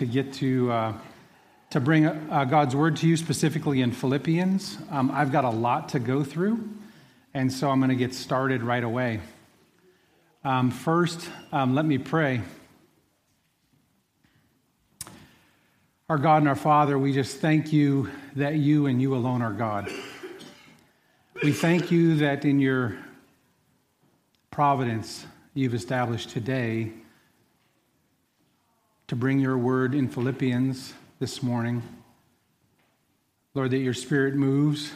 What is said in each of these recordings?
to get to uh, to bring uh, God's word to you specifically in Philippians. Um, I've got a lot to go through, and so I'm going to get started right away. Um, first, um, let me pray. Our God and our Father, we just thank you that you and you alone are God. We thank you that in your providence you've established today to bring your word in Philippians this morning. Lord, that your spirit moves,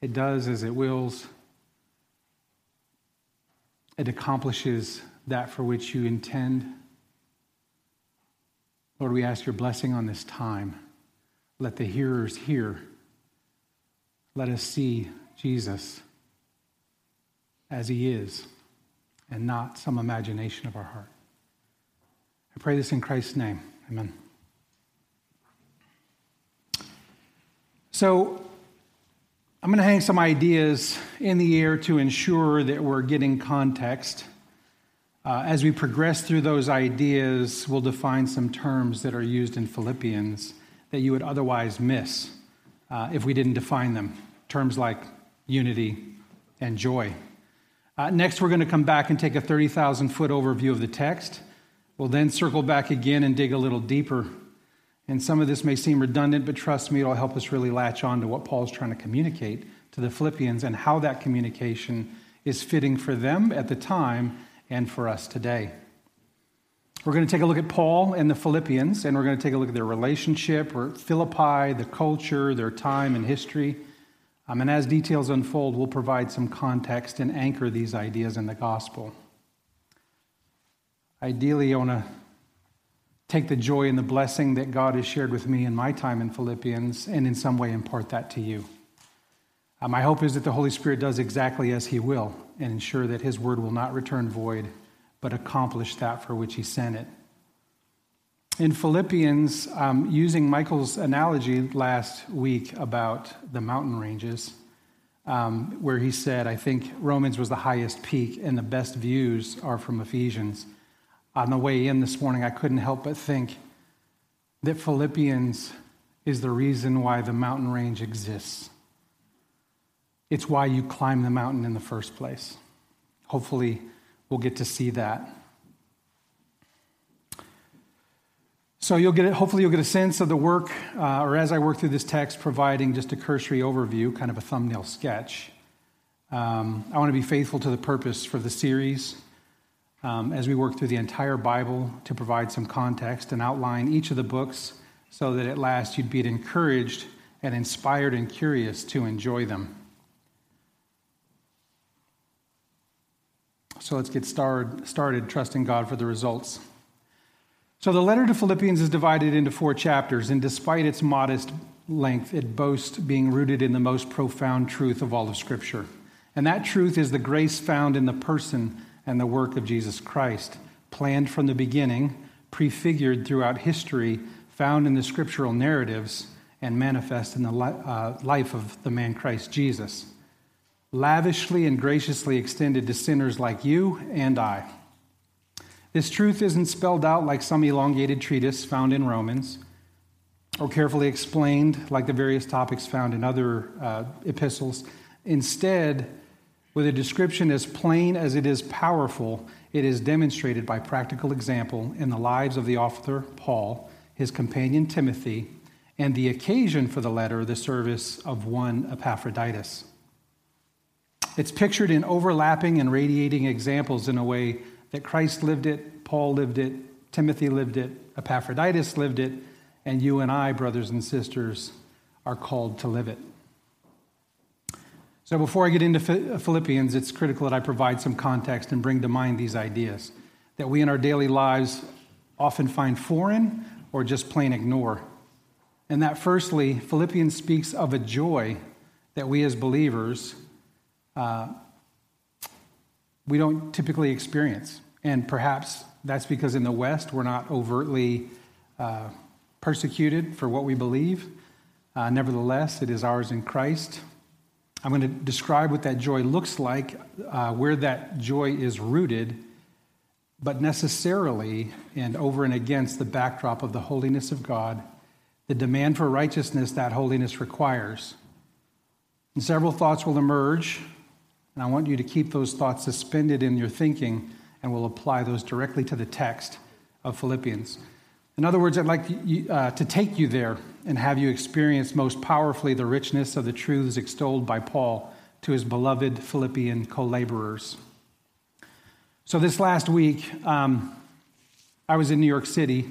it does as it wills, it accomplishes that for which you intend. Lord, we ask your blessing on this time. Let the hearers hear. Let us see Jesus as he is and not some imagination of our heart. I pray this in Christ's name. Amen. So, I'm going to hang some ideas in the air to ensure that we're getting context. Uh, as we progress through those ideas, we'll define some terms that are used in Philippians that you would otherwise miss uh, if we didn't define them. Terms like unity and joy. Uh, next, we're going to come back and take a 30,000 foot overview of the text. We'll then circle back again and dig a little deeper. And some of this may seem redundant, but trust me, it'll help us really latch on to what Paul's trying to communicate to the Philippians and how that communication is fitting for them at the time and for us today. We're going to take a look at Paul and the Philippians, and we're going to take a look at their relationship, or Philippi, the culture, their time and history. Um, and as details unfold, we'll provide some context and anchor these ideas in the gospel. Ideally, I want to take the joy and the blessing that God has shared with me in my time in Philippians and in some way impart that to you. Uh, my hope is that the Holy Spirit does exactly as He will and ensure that His word will not return void, but accomplish that for which He sent it. In Philippians, um, using Michael's analogy last week about the mountain ranges, um, where he said, I think Romans was the highest peak and the best views are from Ephesians on the way in this morning, I couldn't help but think that Philippians is the reason why the mountain range exists. It's why you climb the mountain in the first place. Hopefully, we'll get to see that. So you'll get, hopefully, you'll get a sense of the work, uh, or as I work through this text, providing just a cursory overview, kind of a thumbnail sketch. Um, I want to be faithful to the purpose for the series um, as we work through the entire Bible to provide some context and outline each of the books so that at last you'd be encouraged and inspired and curious to enjoy them. So let's get started, started trusting God for the results. So the letter to Philippians is divided into four chapters, and despite its modest length, it boasts being rooted in the most profound truth of all of Scripture. And that truth is the grace found in the person and the work of Jesus Christ, planned from the beginning, prefigured throughout history, found in the scriptural narratives, and manifest in the uh, life of the man Christ Jesus, lavishly and graciously extended to sinners like you and I. This truth isn't spelled out like some elongated treatise found in Romans, or carefully explained like the various topics found in other uh, epistles. Instead, with a description as plain as it is powerful, it is demonstrated by practical example in the lives of the author Paul, his companion Timothy, and the occasion for the letter, the service of one Epaphroditus. It's pictured in overlapping and radiating examples in a way that Christ lived it, Paul lived it, Timothy lived it, Epaphroditus lived it, and you and I, brothers and sisters, are called to live it. So, before I get into Philippians, it's critical that I provide some context and bring to mind these ideas that we in our daily lives often find foreign or just plain ignore. And that, firstly, Philippians speaks of a joy that we as believers uh, we don't typically experience. And perhaps that's because in the West we're not overtly uh, persecuted for what we believe. Uh, nevertheless, it is ours in Christ. I'm going to describe what that joy looks like, uh, where that joy is rooted, but necessarily and over and against the backdrop of the holiness of God, the demand for righteousness that holiness requires. And several thoughts will emerge, and I want you to keep those thoughts suspended in your thinking, and we'll apply those directly to the text of Philippians. In other words, I'd like to, uh, to take you there and have you experience most powerfully the richness of the truths extolled by Paul to his beloved Philippian co laborers. So, this last week, um, I was in New York City,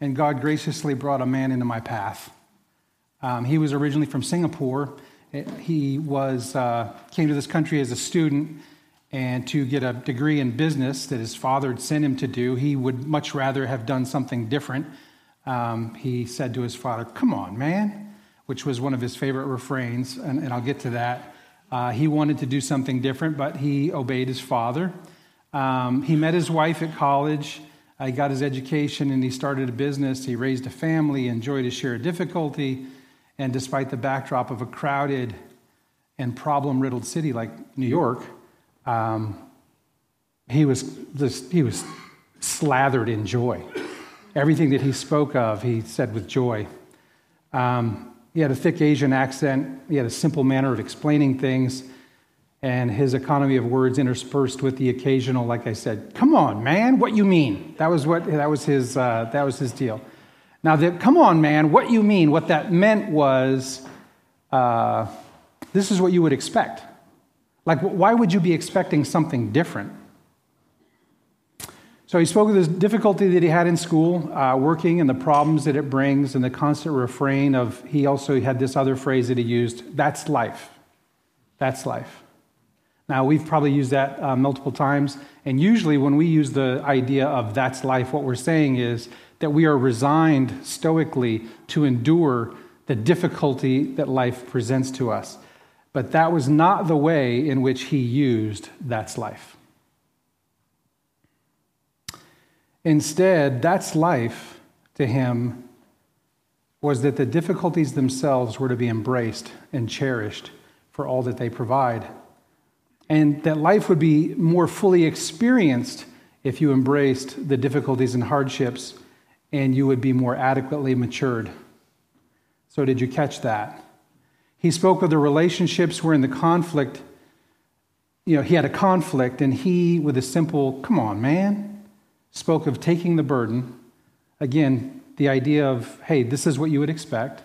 and God graciously brought a man into my path. Um, he was originally from Singapore. He was, uh, came to this country as a student and to get a degree in business that his father had sent him to do. He would much rather have done something different. Um, he said to his father, Come on, man, which was one of his favorite refrains, and, and I'll get to that. Uh, he wanted to do something different, but he obeyed his father. Um, he met his wife at college. Uh, he got his education and he started a business. He raised a family, enjoyed his share of difficulty. And despite the backdrop of a crowded and problem riddled city like New York, um, he, was just, he was slathered in joy. Everything that he spoke of, he said with joy. Um, he had a thick Asian accent, he had a simple manner of explaining things, and his economy of words interspersed with the occasional, like I said, come on, man, what you mean? That was, what, that was, his, uh, that was his deal. Now, the, come on, man, what you mean? What that meant was uh, this is what you would expect. Like, why would you be expecting something different? So he spoke of the difficulty that he had in school, uh, working, and the problems that it brings, and the constant refrain of, he also had this other phrase that he used that's life. That's life. Now, we've probably used that uh, multiple times, and usually when we use the idea of that's life, what we're saying is that we are resigned stoically to endure the difficulty that life presents to us. But that was not the way in which he used that's life. Instead, that's life to him was that the difficulties themselves were to be embraced and cherished for all that they provide. And that life would be more fully experienced if you embraced the difficulties and hardships and you would be more adequately matured. So, did you catch that? He spoke of the relationships where in the conflict, you know, he had a conflict and he, with a simple, come on, man, spoke of taking the burden. Again, the idea of, hey, this is what you would expect.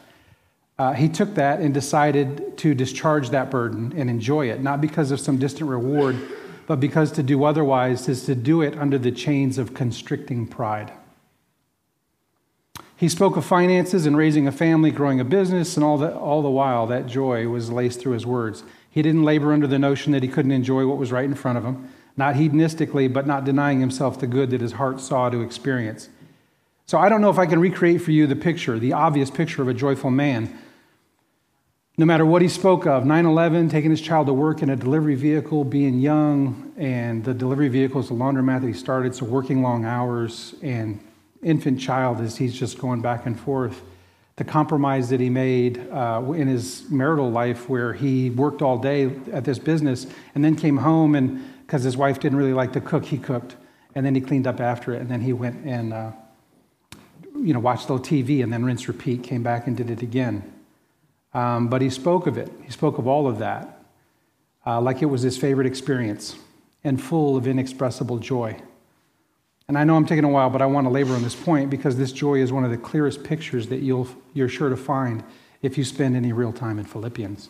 Uh, he took that and decided to discharge that burden and enjoy it, not because of some distant reward, but because to do otherwise is to do it under the chains of constricting pride. He spoke of finances and raising a family, growing a business, and all, the, all the while that joy was laced through his words. He didn't labor under the notion that he couldn't enjoy what was right in front of him not hedonistically, but not denying himself the good that his heart saw to experience. So I don't know if I can recreate for you the picture, the obvious picture of a joyful man. No matter what he spoke of 9 11, taking his child to work in a delivery vehicle, being young, and the delivery vehicle is the laundromat that he started, so working long hours, and infant child as he's just going back and forth. The compromise that he made uh, in his marital life, where he worked all day at this business and then came home and because his wife didn't really like to cook, he cooked. And then he cleaned up after it. And then he went and, uh, you know, watched the TV and then rinse, repeat, came back and did it again. Um, but he spoke of it. He spoke of all of that uh, like it was his favorite experience and full of inexpressible joy. And I know I'm taking a while, but I want to labor on this point because this joy is one of the clearest pictures that you'll, you're sure to find if you spend any real time in Philippians.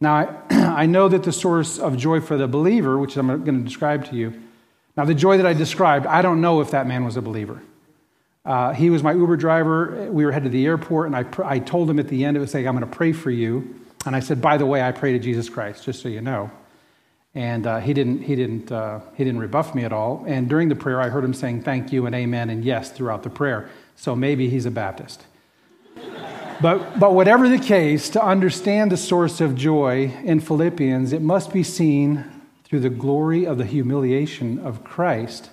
Now, I, I know that the source of joy for the believer, which I'm going to describe to you, now the joy that I described, I don't know if that man was a believer. Uh, he was my Uber driver. We were headed to the airport, and I, pr- I told him at the end of it, saying, I'm going to pray for you. And I said, by the way, I pray to Jesus Christ, just so you know. And uh, he, didn't, he, didn't, uh, he didn't rebuff me at all. And during the prayer, I heard him saying thank you and amen and yes throughout the prayer. So maybe he's a Baptist. But, but whatever the case, to understand the source of joy in Philippians, it must be seen through the glory of the humiliation of Christ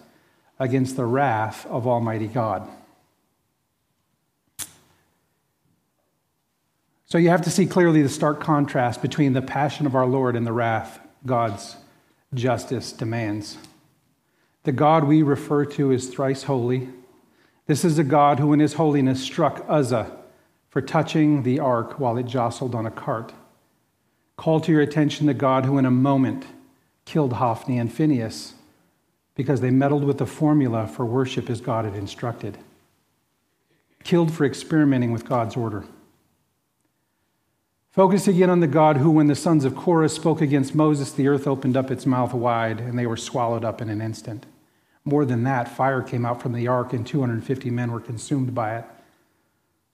against the wrath of Almighty God. So you have to see clearly the stark contrast between the passion of our Lord and the wrath God's justice demands. The God we refer to is thrice holy. This is a God who, in his holiness, struck Uzzah for touching the ark while it jostled on a cart. Call to your attention the God who, in a moment, killed Hophni and Phinehas because they meddled with the formula for worship as God had instructed, killed for experimenting with God's order. Focus again on the God who, when the sons of Korah spoke against Moses, the earth opened up its mouth wide and they were swallowed up in an instant. More than that, fire came out from the ark and 250 men were consumed by it.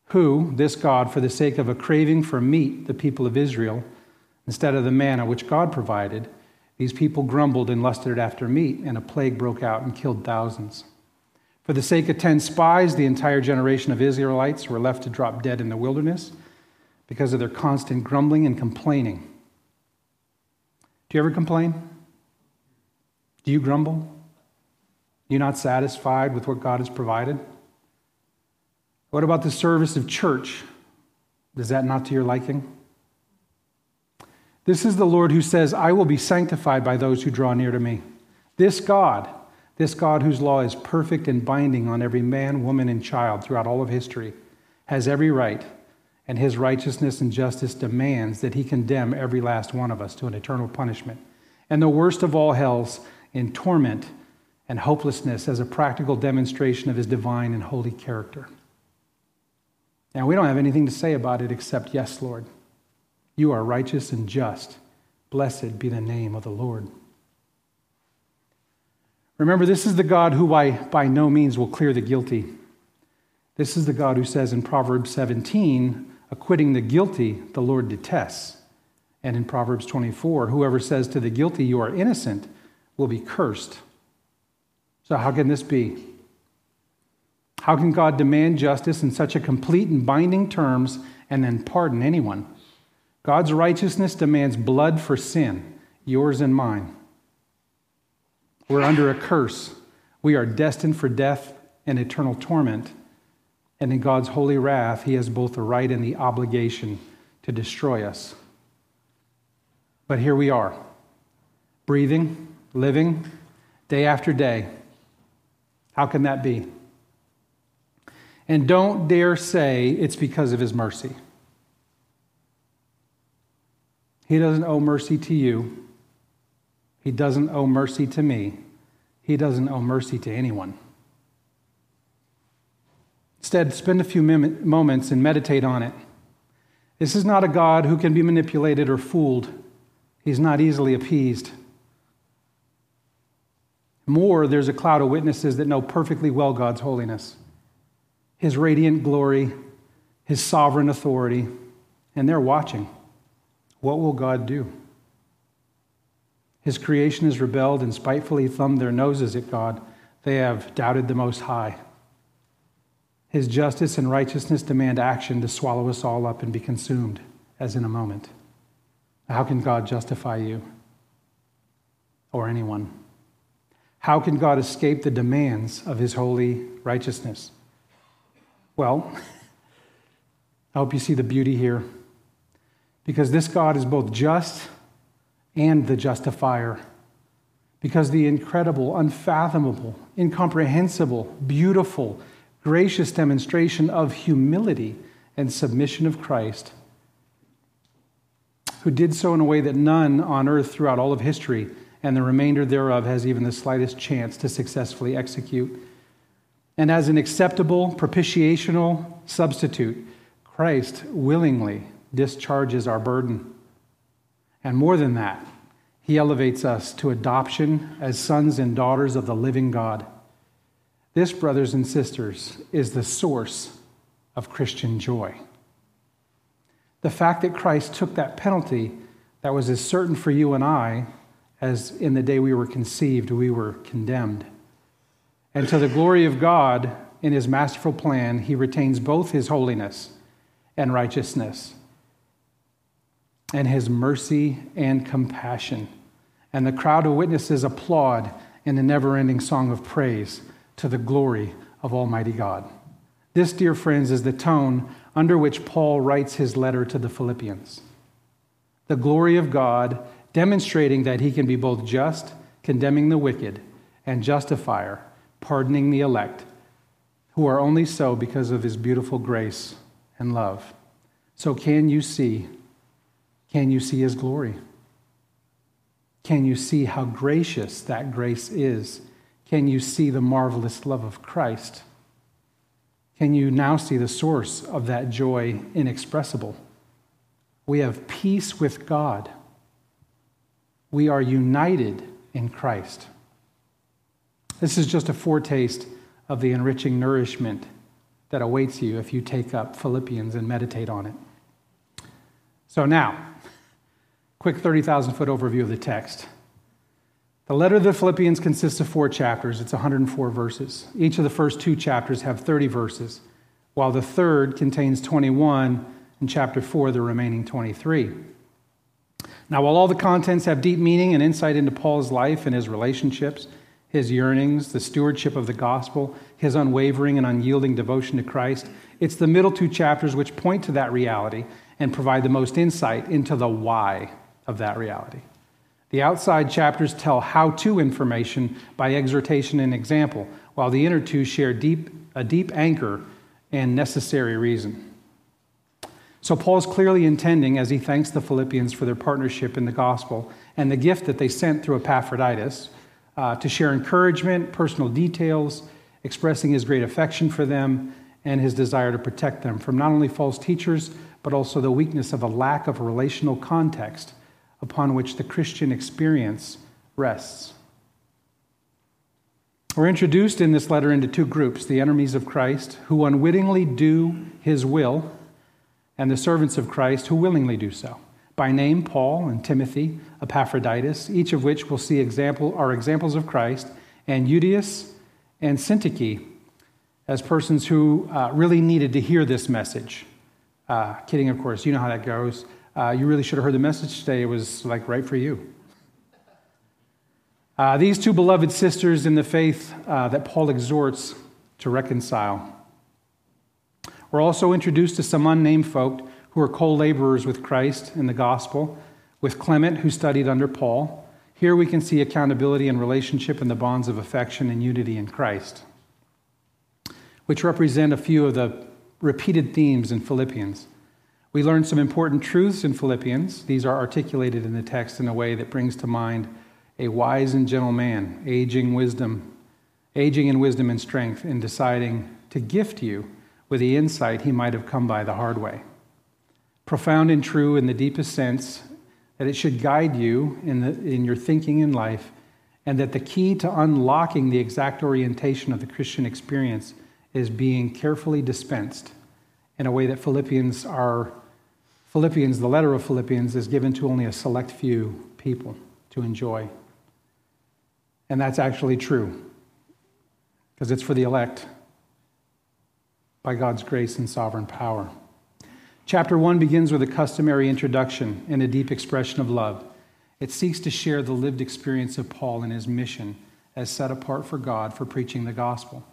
Who, this God, for the sake of a craving for meat, the people of Israel, instead of the manna which God provided, these people grumbled and lusted after meat, and a plague broke out and killed thousands. For the sake of ten spies, the entire generation of Israelites were left to drop dead in the wilderness because of their constant grumbling and complaining. Do you ever complain? Do you grumble? Are you not satisfied with what God has provided? What about the service of church? Is that not to your liking? This is the Lord who says, I will be sanctified by those who draw near to me. This God, this God whose law is perfect and binding on every man, woman, and child throughout all of history, has every right and his righteousness and justice demands that he condemn every last one of us to an eternal punishment. And the worst of all hells, in torment and hopelessness as a practical demonstration of his divine and holy character. Now, we don't have anything to say about it except, Yes, Lord, you are righteous and just. Blessed be the name of the Lord. Remember, this is the God who by, by no means will clear the guilty. This is the God who says in Proverbs 17, Acquitting the guilty, the Lord detests. And in Proverbs 24, whoever says to the guilty, You are innocent, will be cursed. So, how can this be? How can God demand justice in such a complete and binding terms and then pardon anyone? God's righteousness demands blood for sin, yours and mine. We're under a curse. We are destined for death and eternal torment. And in God's holy wrath, he has both the right and the obligation to destroy us. But here we are, breathing, living, day after day. How can that be? And don't dare say it's because of his mercy. He doesn't owe mercy to you. He doesn't owe mercy to me. He doesn't owe mercy to anyone. Instead, spend a few moments and meditate on it. This is not a God who can be manipulated or fooled, He's not easily appeased. More, there's a cloud of witnesses that know perfectly well God's holiness, His radiant glory, His sovereign authority, and they're watching. What will God do? His creation has rebelled and spitefully thumbed their noses at God. They have doubted the Most High. His justice and righteousness demand action to swallow us all up and be consumed, as in a moment. How can God justify you or anyone? How can God escape the demands of his holy righteousness? Well, I hope you see the beauty here. Because this God is both just and the justifier. Because the incredible, unfathomable, incomprehensible, beautiful, gracious demonstration of humility and submission of Christ, who did so in a way that none on earth throughout all of history and the remainder thereof has even the slightest chance to successfully execute. And as an acceptable propitiational substitute, Christ willingly discharges our burden. And more than that, he elevates us to adoption as sons and daughters of the living God. This, brothers and sisters, is the source of Christian joy. The fact that Christ took that penalty that was as certain for you and I as in the day we were conceived, we were condemned. And to the glory of God, in his masterful plan, he retains both his holiness and righteousness, and his mercy and compassion. And the crowd of witnesses applaud in a never ending song of praise to the glory of Almighty God. This, dear friends, is the tone under which Paul writes his letter to the Philippians. The glory of God, demonstrating that he can be both just, condemning the wicked, and justifier, pardoning the elect, who are only so because of his beautiful grace and love. So, can you see? Can you see his glory? Can you see how gracious that grace is? Can you see the marvelous love of Christ? Can you now see the source of that joy inexpressible? We have peace with God. We are united in Christ. This is just a foretaste of the enriching nourishment that awaits you if you take up Philippians and meditate on it. So, now, quick 30,000 foot overview of the text. The letter of the Philippians consists of four chapters, it's 104 verses. Each of the first two chapters have 30 verses, while the third contains 21, and chapter 4, the remaining 23. Now, while all the contents have deep meaning and insight into Paul's life and his relationships, his yearnings, the stewardship of the gospel, his unwavering and unyielding devotion to Christ, it's the middle two chapters which point to that reality and provide the most insight into the why of that reality. The outside chapters tell how to information by exhortation and example, while the inner two share deep, a deep anchor and necessary reason. So, Paul's clearly intending, as he thanks the Philippians for their partnership in the gospel and the gift that they sent through Epaphroditus, uh, to share encouragement, personal details, expressing his great affection for them and his desire to protect them from not only false teachers, but also the weakness of a lack of relational context upon which the Christian experience rests. We're introduced in this letter into two groups the enemies of Christ, who unwittingly do his will and the servants of Christ who willingly do so. By name, Paul and Timothy, Epaphroditus, each of which we'll see example, are examples of Christ, and Euodias and Syntyche as persons who uh, really needed to hear this message. Uh, kidding, of course, you know how that goes. Uh, you really should have heard the message today. It was like right for you. Uh, these two beloved sisters in the faith uh, that Paul exhorts to reconcile we're also introduced to some unnamed folk who are co laborers with Christ in the gospel, with Clement, who studied under Paul. Here we can see accountability and relationship in the bonds of affection and unity in Christ, which represent a few of the repeated themes in Philippians. We learn some important truths in Philippians. These are articulated in the text in a way that brings to mind a wise and gentle man, aging wisdom, aging in wisdom and strength in deciding to gift you with the insight he might have come by the hard way. Profound and true in the deepest sense that it should guide you in, the, in your thinking in life, and that the key to unlocking the exact orientation of the Christian experience is being carefully dispensed in a way that Philippians are. Philippians, the letter of Philippians, is given to only a select few people to enjoy. And that's actually true, because it's for the elect by God's grace and sovereign power. Chapter 1 begins with a customary introduction and a deep expression of love. It seeks to share the lived experience of Paul and his mission as set apart for God for preaching the gospel.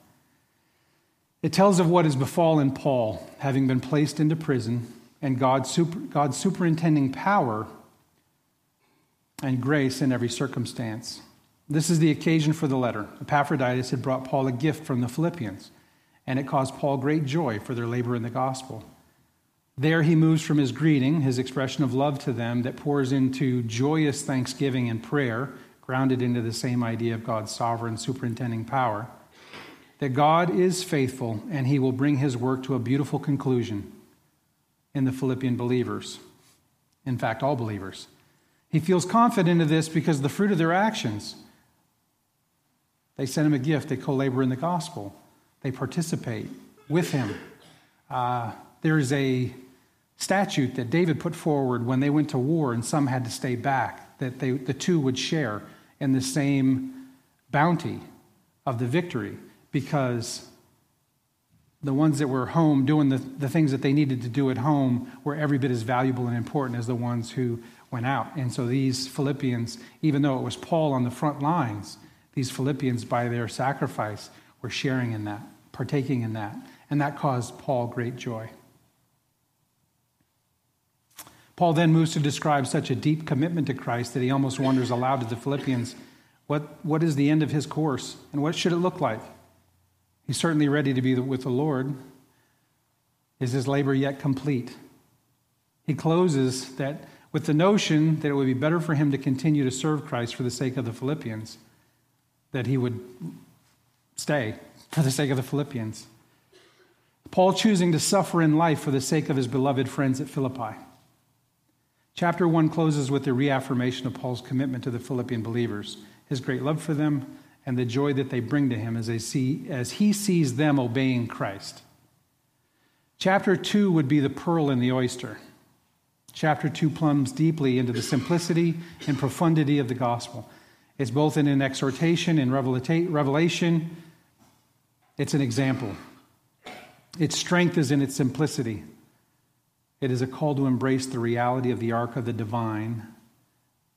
It tells of what has befallen Paul, having been placed into prison, and God's, super, God's superintending power and grace in every circumstance. This is the occasion for the letter. Epaphroditus had brought Paul a gift from the Philippians and it caused Paul great joy for their labor in the gospel. There he moves from his greeting, his expression of love to them, that pours into joyous thanksgiving and prayer, grounded into the same idea of God's sovereign superintending power. That God is faithful and he will bring his work to a beautiful conclusion in the Philippian believers. In fact, all believers. He feels confident of this because the fruit of their actions. They send him a gift, they co labor in the gospel. They participate with him. Uh, there's a statute that David put forward when they went to war and some had to stay back, that they, the two would share in the same bounty of the victory because the ones that were home doing the, the things that they needed to do at home were every bit as valuable and important as the ones who went out. And so these Philippians, even though it was Paul on the front lines, these Philippians, by their sacrifice, were sharing in that, partaking in that. And that caused Paul great joy. Paul then moves to describe such a deep commitment to Christ that he almost wonders aloud to the Philippians What, what is the end of his course? And what should it look like? He's certainly ready to be with the Lord. Is his labor yet complete? He closes that with the notion that it would be better for him to continue to serve Christ for the sake of the Philippians, that he would stay for the sake of the Philippians. Paul choosing to suffer in life for the sake of his beloved friends at Philippi. Chapter 1 closes with the reaffirmation of Paul's commitment to the Philippian believers, his great love for them, and the joy that they bring to him as, they see, as he sees them obeying Christ. Chapter 2 would be the pearl in the oyster. Chapter 2 plumbs deeply into the simplicity and profundity of the gospel. It's both in an exhortation and revelation, it's an example. Its strength is in its simplicity. It is a call to embrace the reality of the ark of the divine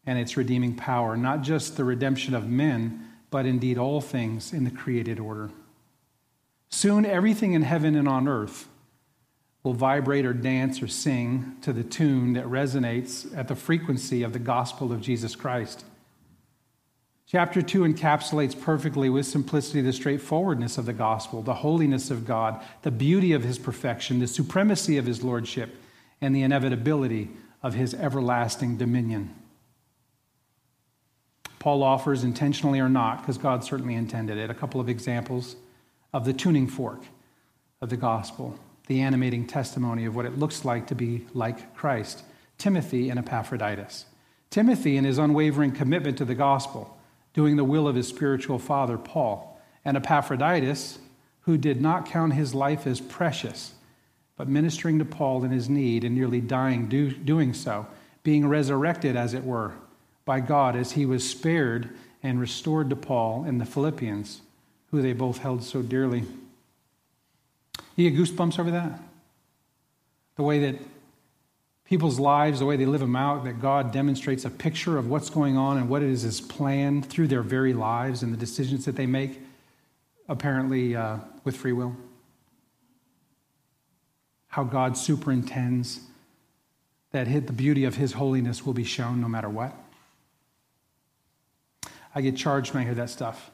and its redeeming power, not just the redemption of men, but indeed all things in the created order. Soon, everything in heaven and on earth will vibrate or dance or sing to the tune that resonates at the frequency of the gospel of Jesus Christ. Chapter 2 encapsulates perfectly with simplicity the straightforwardness of the gospel, the holiness of God, the beauty of his perfection, the supremacy of his lordship, and the inevitability of his everlasting dominion. Paul offers, intentionally or not, because God certainly intended it, a couple of examples of the tuning fork of the gospel the animating testimony of what it looks like to be like Christ Timothy and Epaphroditus. Timothy, in his unwavering commitment to the gospel, doing the will of his spiritual father, Paul, and Epaphroditus, who did not count his life as precious, but ministering to Paul in his need and nearly dying do, doing so, being resurrected, as it were, by God as he was spared and restored to Paul and the Philippians, who they both held so dearly. You get goosebumps over that? The way that people's lives, the way they live them out, that God demonstrates a picture of what's going on and what it is His plan through their very lives and the decisions that they make, apparently uh, with free will. How God superintends that the beauty of His holiness will be shown no matter what. I get charged when I hear that stuff.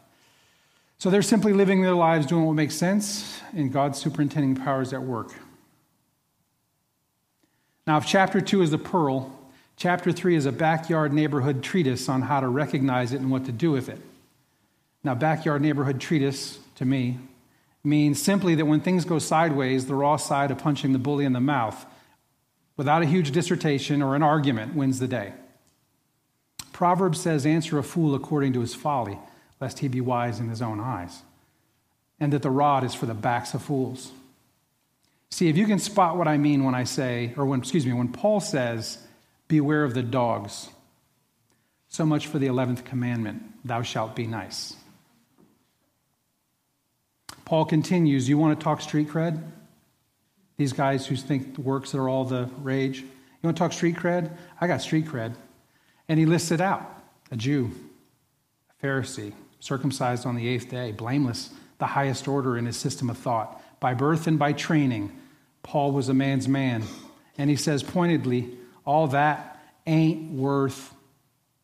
So they're simply living their lives doing what makes sense, and God's superintending powers at work. Now, if chapter two is the pearl, chapter three is a backyard neighborhood treatise on how to recognize it and what to do with it. Now, backyard neighborhood treatise, to me, means simply that when things go sideways, the raw side of punching the bully in the mouth, without a huge dissertation or an argument, wins the day. Proverbs says, Answer a fool according to his folly lest he be wise in his own eyes, and that the rod is for the backs of fools. See, if you can spot what I mean when I say, or when, excuse me, when Paul says, beware of the dogs, so much for the 11th commandment, thou shalt be nice. Paul continues, you want to talk street cred? These guys who think works are all the rage. You want to talk street cred? I got street cred. And he lists it out a Jew, a Pharisee, circumcised on the eighth day, blameless, the highest order in his system of thought. By birth and by training, Paul was a man's man. And he says pointedly, all that ain't worth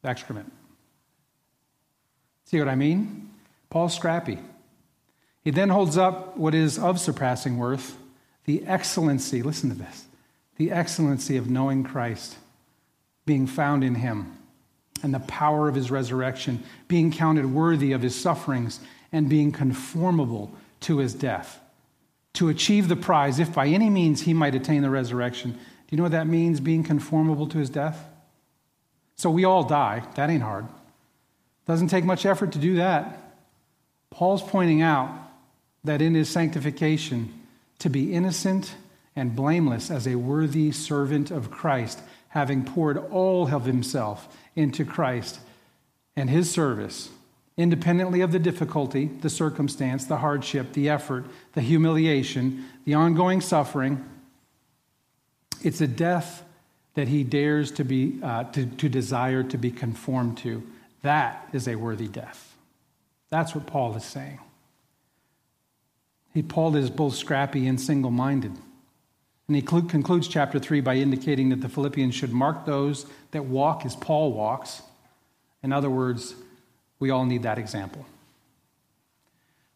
excrement. See what I mean? Paul's scrappy. He then holds up what is of surpassing worth the excellency, listen to this, the excellency of knowing Christ, being found in him and the power of his resurrection, being counted worthy of his sufferings, and being conformable to his death. To achieve the prize, if by any means he might attain the resurrection. Do you know what that means, being conformable to his death? So we all die. That ain't hard. Doesn't take much effort to do that. Paul's pointing out that in his sanctification, to be innocent and blameless as a worthy servant of Christ, having poured all of himself into Christ and his service, independently of the difficulty, the circumstance, the hardship, the effort, the humiliation, the ongoing suffering. It's a death that he dares to, be, uh, to, to desire to be conformed to. That is a worthy death. That's what Paul is saying. He, Paul is both scrappy and single minded. And he concludes chapter 3 by indicating that the Philippians should mark those that walk as Paul walks. In other words, We all need that example.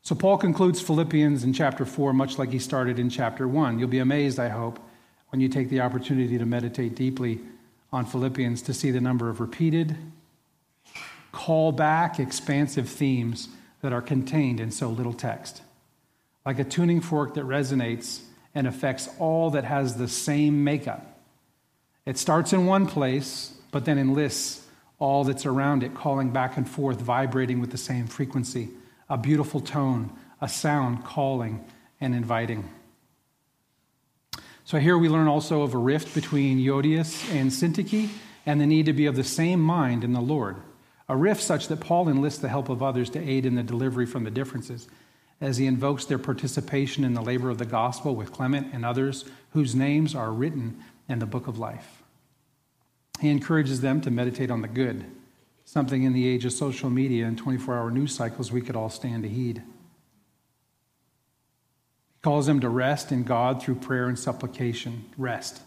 So, Paul concludes Philippians in chapter 4 much like he started in chapter 1. You'll be amazed, I hope, when you take the opportunity to meditate deeply on Philippians to see the number of repeated, call back, expansive themes that are contained in so little text. Like a tuning fork that resonates and affects all that has the same makeup. It starts in one place, but then enlists all that's around it, calling back and forth, vibrating with the same frequency, a beautiful tone, a sound calling and inviting. So here we learn also of a rift between Euodias and Syntyche and the need to be of the same mind in the Lord. A rift such that Paul enlists the help of others to aid in the delivery from the differences as he invokes their participation in the labor of the gospel with Clement and others whose names are written in the book of life. He encourages them to meditate on the good, something in the age of social media and 24 hour news cycles we could all stand to heed. He calls them to rest in God through prayer and supplication. Rest.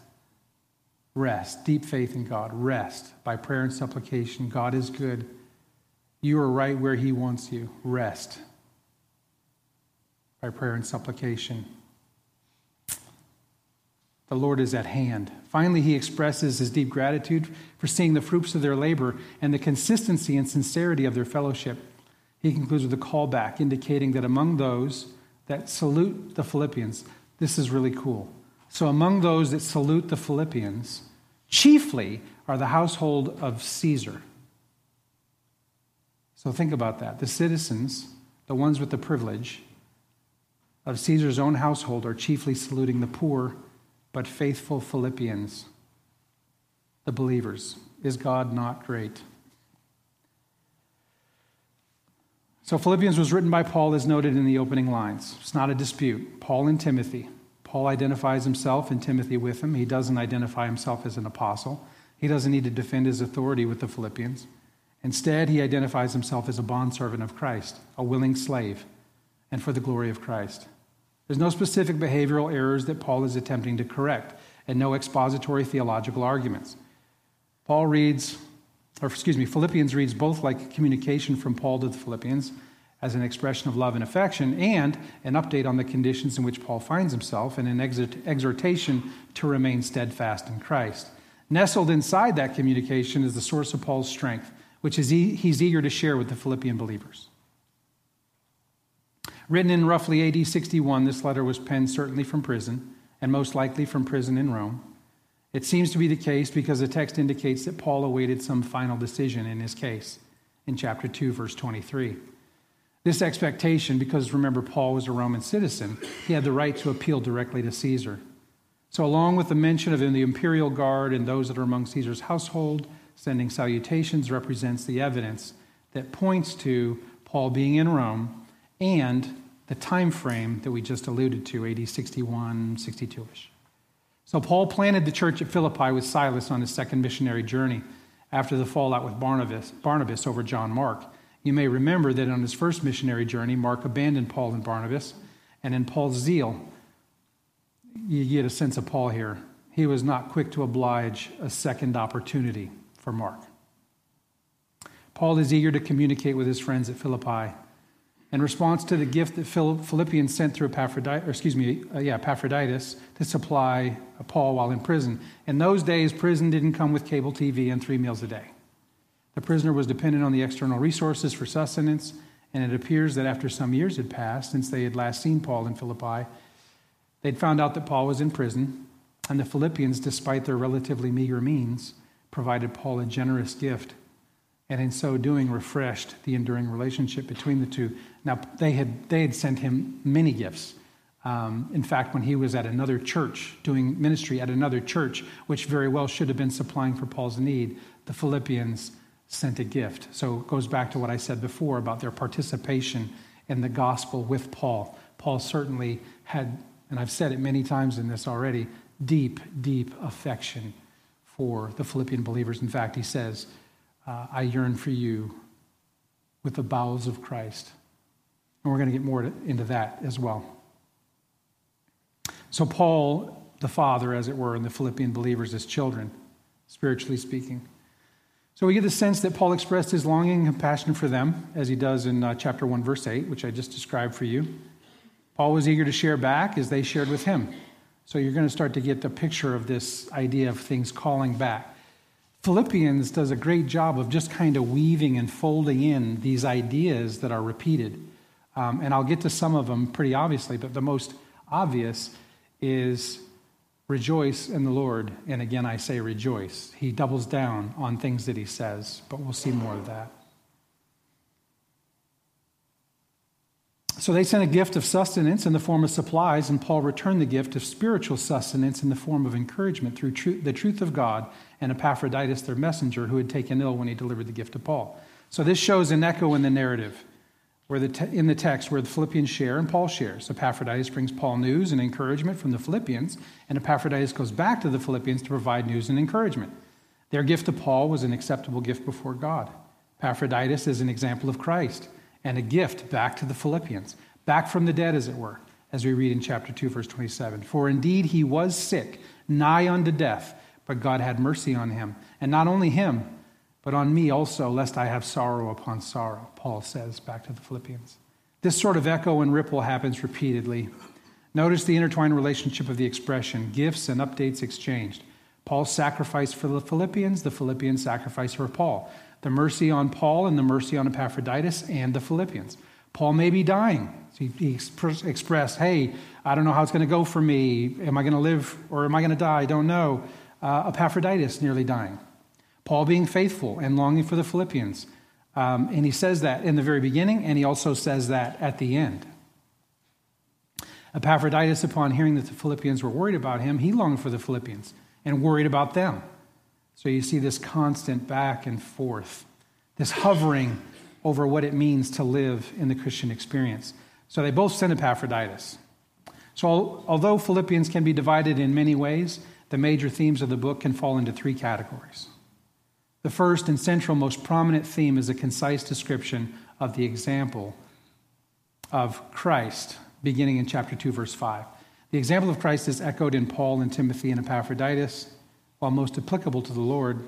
Rest. Deep faith in God. Rest by prayer and supplication. God is good. You are right where He wants you. Rest by prayer and supplication. The Lord is at hand. Finally, he expresses his deep gratitude for seeing the fruits of their labor and the consistency and sincerity of their fellowship. He concludes with a callback indicating that among those that salute the Philippians, this is really cool. So, among those that salute the Philippians, chiefly are the household of Caesar. So, think about that. The citizens, the ones with the privilege, of Caesar's own household are chiefly saluting the poor but faithful Philippians, the believers. Is God not great? So, Philippians was written by Paul as noted in the opening lines. It's not a dispute. Paul and Timothy. Paul identifies himself and Timothy with him. He doesn't identify himself as an apostle. He doesn't need to defend his authority with the Philippians. Instead, he identifies himself as a bondservant of Christ, a willing slave, and for the glory of Christ. There's no specific behavioral errors that Paul is attempting to correct, and no expository theological arguments. Paul reads, or excuse me, Philippians reads both like communication from Paul to the Philippians as an expression of love and affection, and an update on the conditions in which Paul finds himself, and an exhortation to remain steadfast in Christ. Nestled inside that communication is the source of Paul's strength, which is he, he's eager to share with the Philippian believers. Written in roughly AD 61, this letter was penned certainly from prison, and most likely from prison in Rome. It seems to be the case because the text indicates that Paul awaited some final decision in his case in chapter 2, verse 23. This expectation, because remember, Paul was a Roman citizen, he had the right to appeal directly to Caesar. So, along with the mention of the imperial guard and those that are among Caesar's household, sending salutations represents the evidence that points to Paul being in Rome and the time frame that we just alluded to, AD 61, 62 ish. So Paul planted the church at Philippi with Silas on his second missionary journey after the fallout with Barnabas, Barnabas over John Mark. You may remember that on his first missionary journey, Mark abandoned Paul and Barnabas, and in Paul's zeal, you get a sense of Paul here. He was not quick to oblige a second opportunity for Mark. Paul is eager to communicate with his friends at Philippi in response to the gift that Philippians sent through Epaphroditus, excuse me, uh, yeah, Epaphroditus to supply Paul while in prison. In those days, prison didn't come with cable TV and three meals a day. The prisoner was dependent on the external resources for sustenance, and it appears that after some years had passed since they had last seen Paul in Philippi, they'd found out that Paul was in prison, and the Philippians, despite their relatively meager means, provided Paul a generous gift and in so doing refreshed the enduring relationship between the two. Now, they had, they had sent him many gifts. Um, in fact, when he was at another church, doing ministry at another church, which very well should have been supplying for Paul's need, the Philippians sent a gift. So it goes back to what I said before about their participation in the gospel with Paul. Paul certainly had, and I've said it many times in this already, deep, deep affection for the Philippian believers. In fact, he says, uh, I yearn for you with the bowels of Christ. And we're going to get more into that as well. So, Paul, the father, as it were, and the Philippian believers as children, spiritually speaking. So we get the sense that Paul expressed his longing and compassion for them, as he does in uh, chapter 1, verse 8, which I just described for you. Paul was eager to share back as they shared with him. So you're going to start to get the picture of this idea of things calling back. Philippians does a great job of just kind of weaving and folding in these ideas that are repeated. Um, and I'll get to some of them pretty obviously, but the most obvious is rejoice in the Lord. And again, I say rejoice. He doubles down on things that he says, but we'll see more of that. So they sent a gift of sustenance in the form of supplies, and Paul returned the gift of spiritual sustenance in the form of encouragement through the truth of God and Epaphroditus, their messenger, who had taken ill when he delivered the gift to Paul. So this shows an echo in the narrative where the te- in the text where the Philippians share and Paul shares. Epaphroditus brings Paul news and encouragement from the Philippians, and Epaphroditus goes back to the Philippians to provide news and encouragement. Their gift to Paul was an acceptable gift before God. Epaphroditus is an example of Christ and a gift back to the Philippians, back from the dead, as it were, as we read in chapter 2, verse 27. For indeed he was sick, nigh unto death, but God had mercy on him. And not only him, but on me also, lest I have sorrow upon sorrow, Paul says back to the Philippians. This sort of echo and ripple happens repeatedly. Notice the intertwined relationship of the expression gifts and updates exchanged. Paul's sacrifice for the Philippians, the Philippians' sacrifice for Paul the mercy on Paul and the mercy on Epaphroditus and the Philippians. Paul may be dying. He, he expressed, Hey, I don't know how it's going to go for me. Am I going to live or am I going to die? I don't know. Uh, Epaphroditus nearly dying. Paul being faithful and longing for the Philippians. Um, and he says that in the very beginning, and he also says that at the end. Epaphroditus, upon hearing that the Philippians were worried about him, he longed for the Philippians and worried about them. So you see this constant back and forth, this hovering over what it means to live in the Christian experience. So they both sent Epaphroditus. So although Philippians can be divided in many ways, the major themes of the book can fall into three categories. The first and central, most prominent theme is a concise description of the example of Christ, beginning in chapter 2, verse 5. The example of Christ is echoed in Paul and Timothy and Epaphroditus while most applicable to the Lord.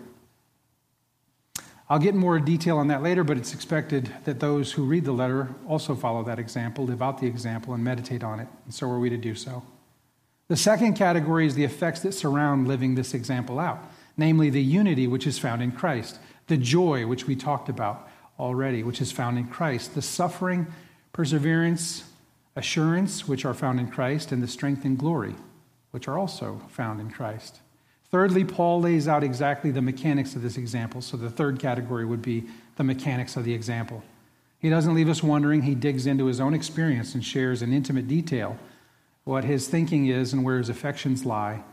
I'll get more detail on that later, but it's expected that those who read the letter also follow that example, live out the example, and meditate on it. And so are we to do so. The second category is the effects that surround living this example out, namely the unity which is found in Christ, the joy which we talked about already, which is found in Christ, the suffering, perseverance, assurance, which are found in Christ, and the strength and glory, which are also found in Christ. Thirdly, Paul lays out exactly the mechanics of this example. So the third category would be the mechanics of the example. He doesn't leave us wondering, he digs into his own experience and shares in intimate detail what his thinking is and where his affections lie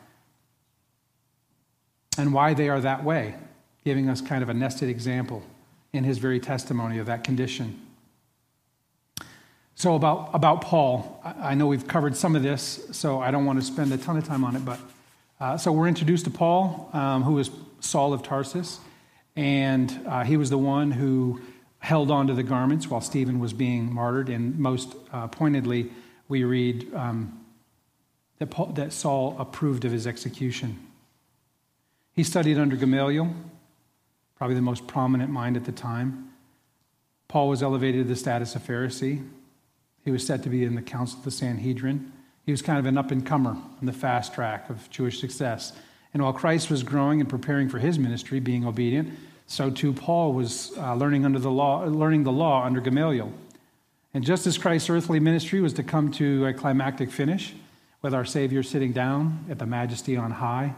and why they are that way, giving us kind of a nested example in his very testimony of that condition. So, about, about Paul, I know we've covered some of this, so I don't want to spend a ton of time on it, but uh, so we're introduced to Paul, um, who is Saul of Tarsus, and uh, he was the one who held on to the garments while Stephen was being martyred. And most uh, pointedly, we read um, that, Paul, that Saul approved of his execution. He studied under Gamaliel, probably the most prominent mind at the time. Paul was elevated to the status of Pharisee. He was said to be in the council of the Sanhedrin. He was kind of an up and comer on the fast track of Jewish success. And while Christ was growing and preparing for his ministry, being obedient, so too Paul was uh, learning under the law, learning the law under Gamaliel. And just as Christ's earthly ministry was to come to a climactic finish, with our Savior sitting down at the majesty on high,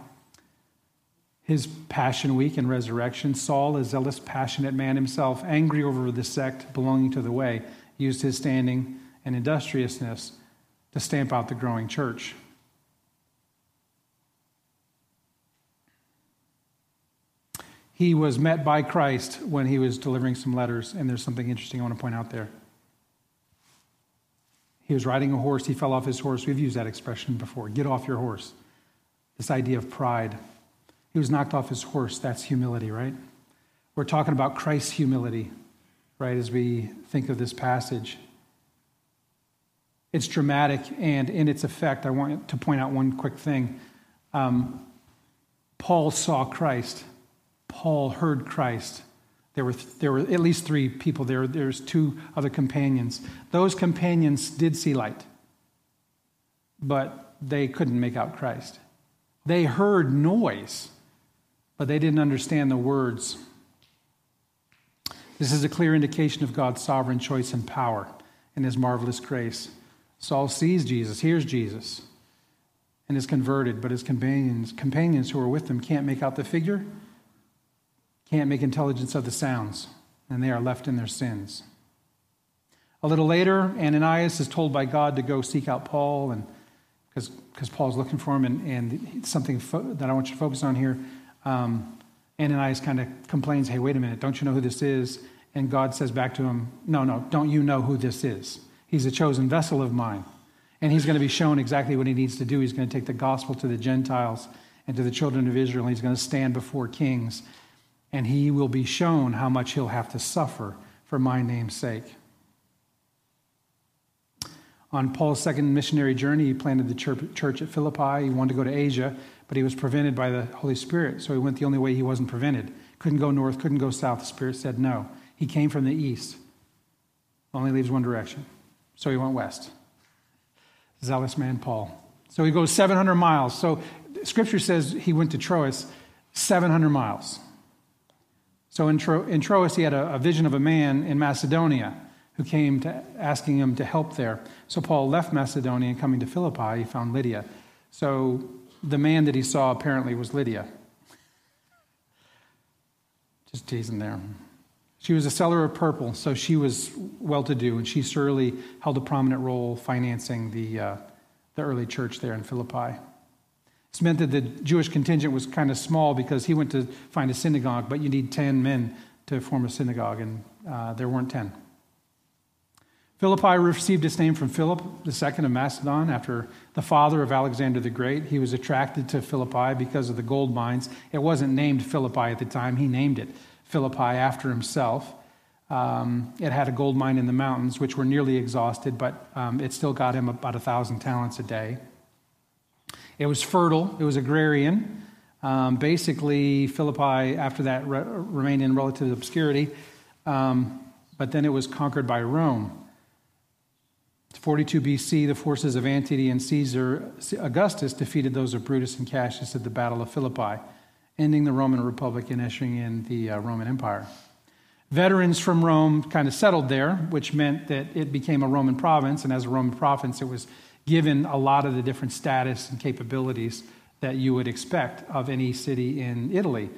his Passion Week and resurrection, Saul, a zealous, passionate man himself, angry over the sect belonging to the way, used his standing and industriousness to stamp out the growing church. He was met by Christ when he was delivering some letters, and there's something interesting I want to point out there. He was riding a horse, he fell off his horse. We've used that expression before get off your horse. This idea of pride. He was knocked off his horse. That's humility, right? We're talking about Christ's humility, right, as we think of this passage. It's dramatic, and in its effect, I want to point out one quick thing. Um, Paul saw Christ. Paul heard Christ. There were, there were at least three people there. There's two other companions. Those companions did see light, but they couldn't make out Christ. They heard noise, but they didn't understand the words. This is a clear indication of God's sovereign choice and power and his marvelous grace. Saul sees Jesus, hears Jesus, and is converted, but his companions, companions who are with him can't make out the figure, can't make intelligence of the sounds, and they are left in their sins. A little later, Ananias is told by God to go seek out Paul, and because Paul's looking for him, and, and something fo- that I want you to focus on here. Um, Ananias kind of complains, Hey, wait a minute, don't you know who this is? And God says back to him, No, no, don't you know who this is? He's a chosen vessel of mine. And he's going to be shown exactly what he needs to do. He's going to take the gospel to the Gentiles and to the children of Israel. He's going to stand before kings. And he will be shown how much he'll have to suffer for my name's sake. On Paul's second missionary journey, he planted the church at Philippi. He wanted to go to Asia, but he was prevented by the Holy Spirit. So he went the only way he wasn't prevented. Couldn't go north, couldn't go south. The Spirit said no. He came from the east. Only leaves one direction. So he went west. Zealous man Paul. So he goes 700 miles. So scripture says he went to Troas 700 miles. So in, Tro- in Troas, he had a, a vision of a man in Macedonia who came to asking him to help there. So Paul left Macedonia and coming to Philippi, he found Lydia. So the man that he saw apparently was Lydia. Just teasing there. She was a seller of purple, so she was well to do, and she surely held a prominent role financing the, uh, the early church there in Philippi. This meant that the Jewish contingent was kind of small because he went to find a synagogue, but you need 10 men to form a synagogue, and uh, there weren't 10. Philippi received its name from Philip II of Macedon, after the father of Alexander the Great. He was attracted to Philippi because of the gold mines. It wasn't named Philippi at the time, he named it. Philippi after himself. Um, it had a gold mine in the mountains, which were nearly exhausted, but um, it still got him about a thousand talents a day. It was fertile, it was agrarian. Um, basically, Philippi, after that, re- remained in relative obscurity, um, but then it was conquered by Rome. 42 BC, the forces of Antony and Caesar Augustus defeated those of Brutus and Cassius at the Battle of Philippi ending the Roman Republic and ushering in the uh, Roman Empire. Veterans from Rome kind of settled there, which meant that it became a Roman province, and as a Roman province, it was given a lot of the different status and capabilities that you would expect of any city in Italy.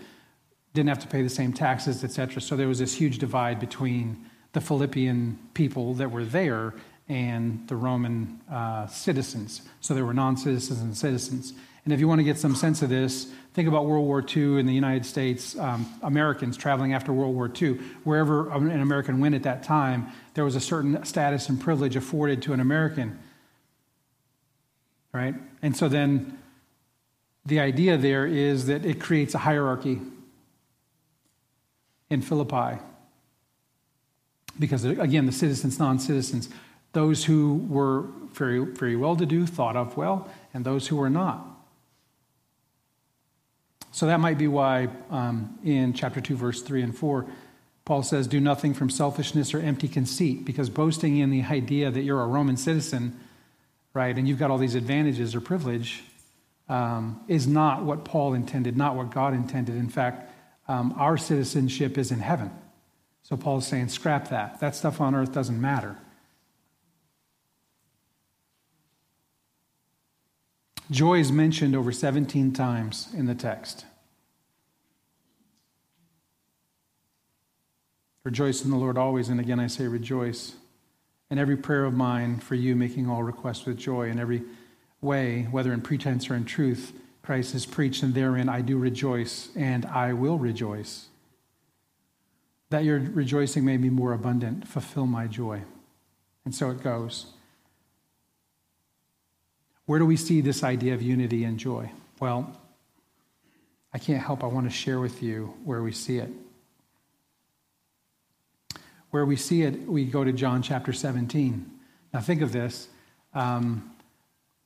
Didn't have to pay the same taxes, etc. So there was this huge divide between the Philippian people that were there and the Roman uh, citizens. So there were non citizens and citizens. And if you want to get some sense of this, think about World War II in the United States, um, Americans traveling after World War II. Wherever an American went at that time, there was a certain status and privilege afforded to an American. Right? And so then the idea there is that it creates a hierarchy in Philippi. Because, again, the citizens, non citizens, those who were very, very well to do, thought of well, and those who were not. So that might be why um, in chapter 2, verse 3 and 4, Paul says, Do nothing from selfishness or empty conceit, because boasting in the idea that you're a Roman citizen, right, and you've got all these advantages or privilege, um, is not what Paul intended, not what God intended. In fact, um, our citizenship is in heaven. So Paul's saying, scrap that. That stuff on earth doesn't matter. Joy is mentioned over 17 times in the text. Rejoice in the Lord always, and again I say rejoice. And every prayer of mine for you, making all requests with joy, in every way, whether in pretense or in truth, Christ is preached, and therein I do rejoice, and I will rejoice. That your rejoicing may be more abundant, fulfill my joy. And so it goes. Where do we see this idea of unity and joy? Well, I can't help, I want to share with you where we see it. Where we see it, we go to John chapter 17. Now, think of this. Um,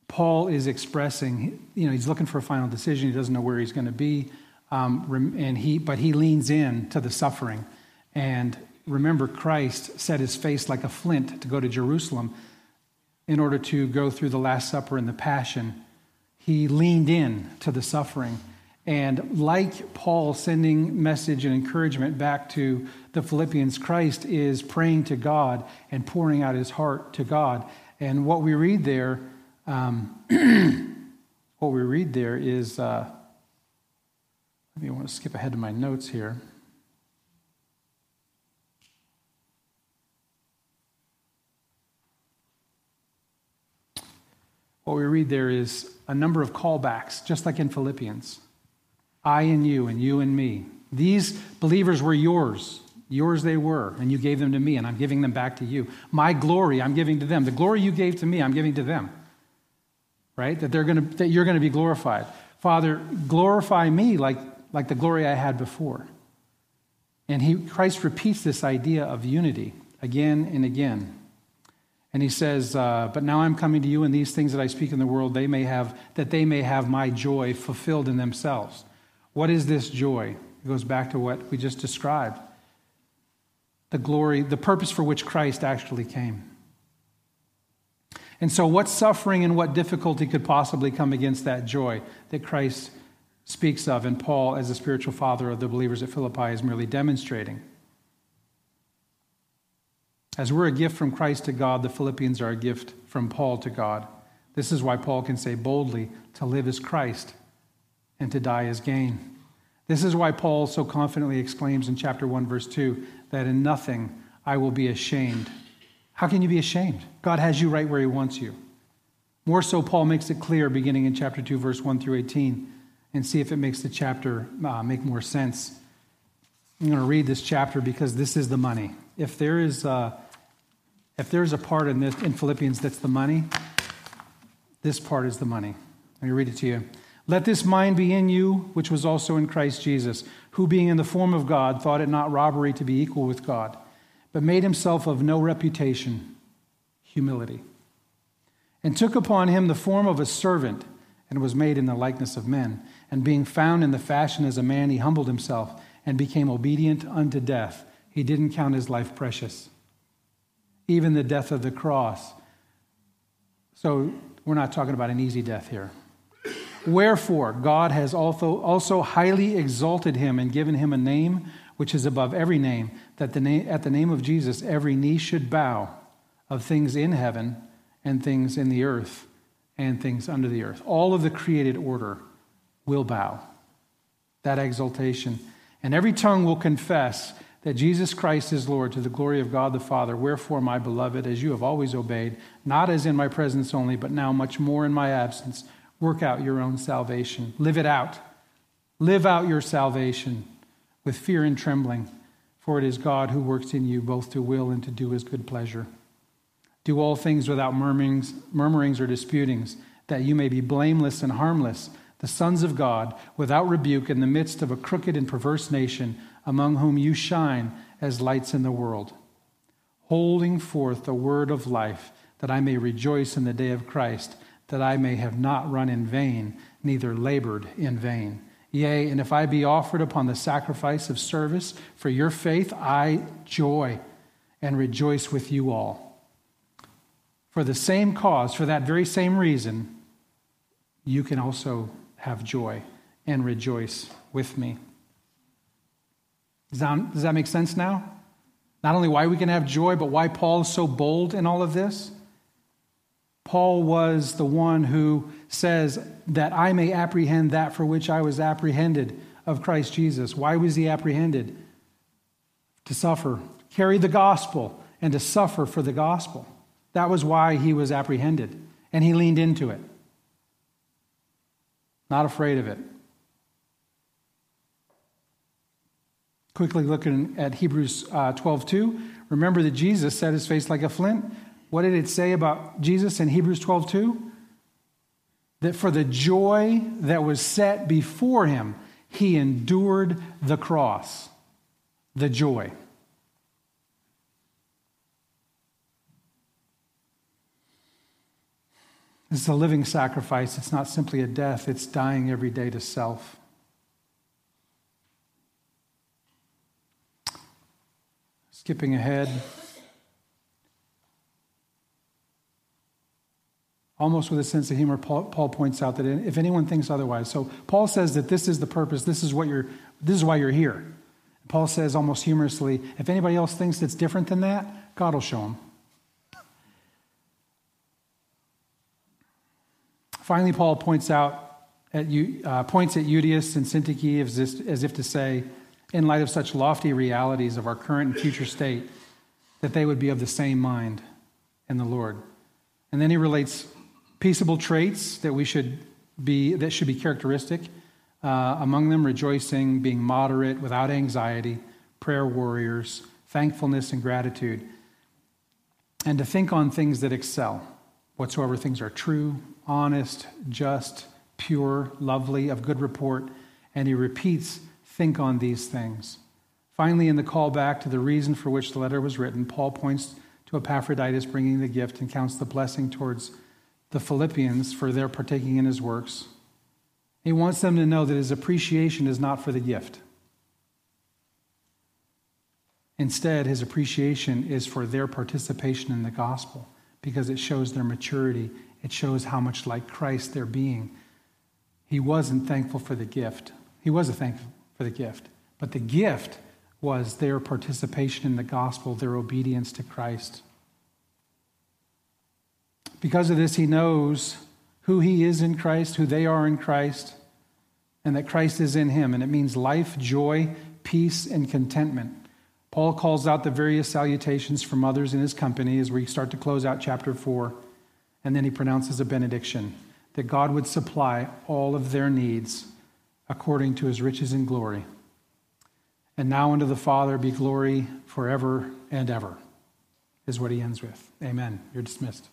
Paul is expressing, you know, he's looking for a final decision. He doesn't know where he's going to be. um, and he, but he leans in to the suffering. And remember, Christ set his face like a flint to go to Jerusalem in order to go through the Last Supper and the Passion. He leaned in to the suffering. And like Paul sending message and encouragement back to the Philippians, Christ is praying to God and pouring out his heart to God. And what we read there, um, what we read there is, uh, let me want to skip ahead to my notes here. What we read there is a number of callbacks, just like in Philippians. I and you, and you and me. These believers were yours. Yours they were, and you gave them to me, and I'm giving them back to you. My glory I'm giving to them. The glory you gave to me, I'm giving to them. Right? That they're gonna that you're gonna be glorified. Father, glorify me like, like the glory I had before. And he Christ repeats this idea of unity again and again. And he says, uh, But now I'm coming to you, and these things that I speak in the world, they may have, that they may have my joy fulfilled in themselves. What is this joy? It goes back to what we just described the glory, the purpose for which Christ actually came. And so, what suffering and what difficulty could possibly come against that joy that Christ speaks of, and Paul, as the spiritual father of the believers at Philippi, is merely demonstrating? As we're a gift from Christ to God, the Philippians are a gift from Paul to God. This is why Paul can say boldly, to live is Christ and to die is gain. This is why Paul so confidently exclaims in chapter 1, verse 2, that in nothing I will be ashamed. How can you be ashamed? God has you right where he wants you. More so, Paul makes it clear beginning in chapter 2, verse 1 through 18, and see if it makes the chapter uh, make more sense. I'm going to read this chapter because this is the money. If there is. Uh, if there's a part in this in Philippians that's the money, this part is the money. Let me read it to you. Let this mind be in you, which was also in Christ Jesus, who being in the form of God, thought it not robbery to be equal with God, but made himself of no reputation, humility, and took upon him the form of a servant, and was made in the likeness of men. And being found in the fashion as a man, he humbled himself and became obedient unto death. He didn't count his life precious even the death of the cross. So we're not talking about an easy death here. Wherefore, God has also, also highly exalted him and given him a name which is above every name, that the name, at the name of Jesus every knee should bow of things in heaven and things in the earth and things under the earth. All of the created order will bow. That exaltation. And every tongue will confess that Jesus Christ is Lord to the glory of God the Father. Wherefore, my beloved, as you have always obeyed, not as in my presence only, but now much more in my absence, work out your own salvation. Live it out. Live out your salvation with fear and trembling, for it is God who works in you both to will and to do his good pleasure. Do all things without murmurings, murmurings or disputings, that you may be blameless and harmless, the sons of God, without rebuke in the midst of a crooked and perverse nation among whom you shine as lights in the world, holding forth the word of life, that I may rejoice in the day of Christ, that I may have not run in vain, neither labored in vain. Yea, and if I be offered upon the sacrifice of service for your faith, I joy and rejoice with you all. For the same cause, for that very same reason, you can also have joy and rejoice with me. Does that, does that make sense now? Not only why we can have joy, but why Paul is so bold in all of this. Paul was the one who says that I may apprehend that for which I was apprehended of Christ Jesus. Why was he apprehended? To suffer, carry the gospel, and to suffer for the gospel. That was why he was apprehended, and he leaned into it. Not afraid of it. Quickly looking at Hebrews uh, 12 2. Remember that Jesus set his face like a flint. What did it say about Jesus in Hebrews 12 2? That for the joy that was set before him, he endured the cross. The joy. This is a living sacrifice. It's not simply a death, it's dying every day to self. Skipping ahead. Almost with a sense of humor, Paul, Paul, points out that if anyone thinks otherwise, so Paul says that this is the purpose, this is what you're, this is why you're here. Paul says almost humorously, if anybody else thinks it's different than that, God will show them. Finally, Paul points out at, uh, points at Euodias and Syntyche as, as if to say, in light of such lofty realities of our current and future state, that they would be of the same mind in the Lord. And then he relates peaceable traits that we should be that should be characteristic uh, among them rejoicing, being moderate, without anxiety, prayer warriors, thankfulness and gratitude, and to think on things that excel, whatsoever things are true, honest, just, pure, lovely, of good report. And he repeats, think on these things. Finally, in the call back to the reason for which the letter was written, Paul points to Epaphroditus bringing the gift and counts the blessing towards the Philippians for their partaking in his works. He wants them to know that his appreciation is not for the gift. Instead, his appreciation is for their participation in the gospel because it shows their maturity. It shows how much like Christ they're being. He wasn't thankful for the gift. He was thankful for the gift. But the gift was their participation in the gospel, their obedience to Christ. Because of this, he knows who he is in Christ, who they are in Christ, and that Christ is in him. And it means life, joy, peace, and contentment. Paul calls out the various salutations from others in his company as we start to close out chapter 4. And then he pronounces a benediction that God would supply all of their needs according to his riches and glory. And now unto the Father be glory forever and ever, is what he ends with. Amen. You're dismissed.